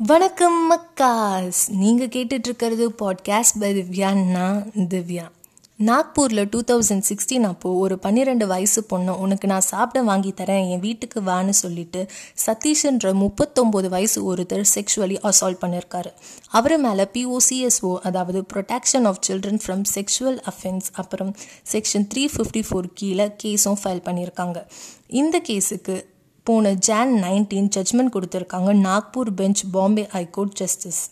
வணக்கம் மக்காஸ் நீங்கள் கேட்டுட்ருக்கிறது podcast by Divya நான் திவ்யா. நாக்பூரில் டூ தௌசண்ட் சிக்ஸ்டீன் அப்போது ஒரு பன்னிரெண்டு வயசு பொண்ணு உனக்கு நான் சாப்பிட வாங்கி தரேன் என் வீட்டுக்கு வான்னு சொல்லிட்டு சதீஷ்ன்ற முப்பத்தொம்போது வயசு ஒருத்தர் செக்ஷுவலி அசால்ட் பண்ணியிருக்காரு அவர் மேலே பிஓசிஎஸ்ஓ அதாவது protection of children from sexual offences அப்புறம் செக்ஷன் த்ரீ ஃபிஃப்டி ஃபோர் கீழே கேஸும் ஃபைல் பண்ணியிருக்காங்க இந்த கேஸுக்கு போன ஜான் நைன்டீன் ஜட்ஜ்மெண்ட் கொடுத்துருக்காங்க. Nagpur bench Bombay high court justice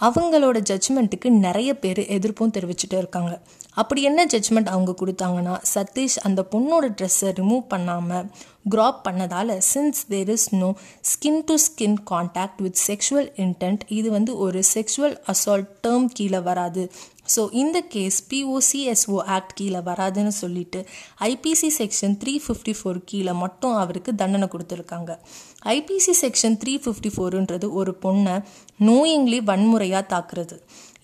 அவங்களோட ஜட்ஜ்மெண்ட்டுக்கு நிறைய பேர் எதிர்ப்பும் தெரிவிச்சுட்டு இருக்காங்க. அப்படி என்ன ஜட்ஜ்மெண்ட் அவங்க கொடுத்தாங்கன்னா சதீஷ் அந்த பொண்ணோட ட்ரெஸ்ஸை ரிமூவ் பண்ணாமல் graph பண்ணதால் since there is no skin to skin contact with sexual intent இது வந்து ஒரு செக்ஷுவல் அசால்ட் டேர்ம் கீழே வராது. ஸோ இந்த கேஸ் பிஓசிஎஸ்ஓ ஆக்ட் கீழே வராதுன்னு சொல்லிட்டு IPC section three fifty four கீழே மட்டும் அவருக்கு தண்டனை கொடுத்துருக்காங்க. ஐபிசி செக்ஷன் த்ரீ ஃபிஃப்டி ஃபோருன்றது ஒரு பொண்ணை நோயிங்லி வன்முறையாக தாக்குறது.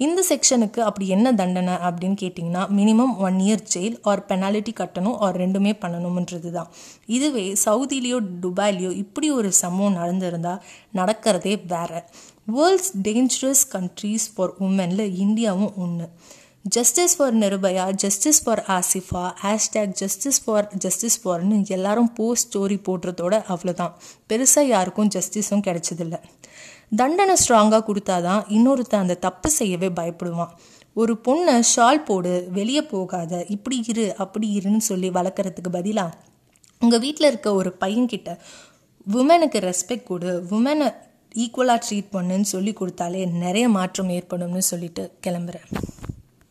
இந்த செக்ஷனுக்கு அப்படி என்ன தண்டனை அப்படின்னு கேட்டிங்கன்னா minimum one year jail or penalty கட்டணும் ஆர் ரெண்டுமே பண்ணணும்ன்றது தான். இதுவே சவுதிலேயோ துபாய்லேயோ இப்படி ஒரு சம்பவம் நடந்திருந்தால் நடக்கிறதே வேற. வேர்ல்ட்ஸ் டேஞ்சரஸ் கண்ட்ரீஸ் ஃபார் உமனில் இந்தியாவும் ஒன்று justice for Nirbhaya justice for Asifa hashtag justice for justice ஃபார்னு எல்லாரும் போஸ்ட் ஸ்டோரி போடுறதோட அவ்வளோதான் பெருசாக யாருக்கும் ஜஸ்டிஸும் கிடைச்சதில்ல. தண்டனை ஸ்ட்ராங்காக கொடுத்தாதான் இன்னொருத்தன் அந்த தப்பு செய்யவே பயப்படுவான். ஒரு பொண்ணை ஷால் போடு வெளியே போகாத இப்படி இரு அப்படி இருன்னு சொல்லி வளர்க்குறதுக்கு பதிலாக உங்கள் வீட்டில் இருக்க ஒரு பையன்கிட்ட உமனுக்கு ரெஸ்பெக்ட் கொடு உமனை ஈக்குவலாக ட்ரீட் பண்ணுன்னு சொல்லி கொடுத்தாலே நிறைய மாற்றம் ஏற்படும்னு சொல்லிட்டு கிளம்புறேன்.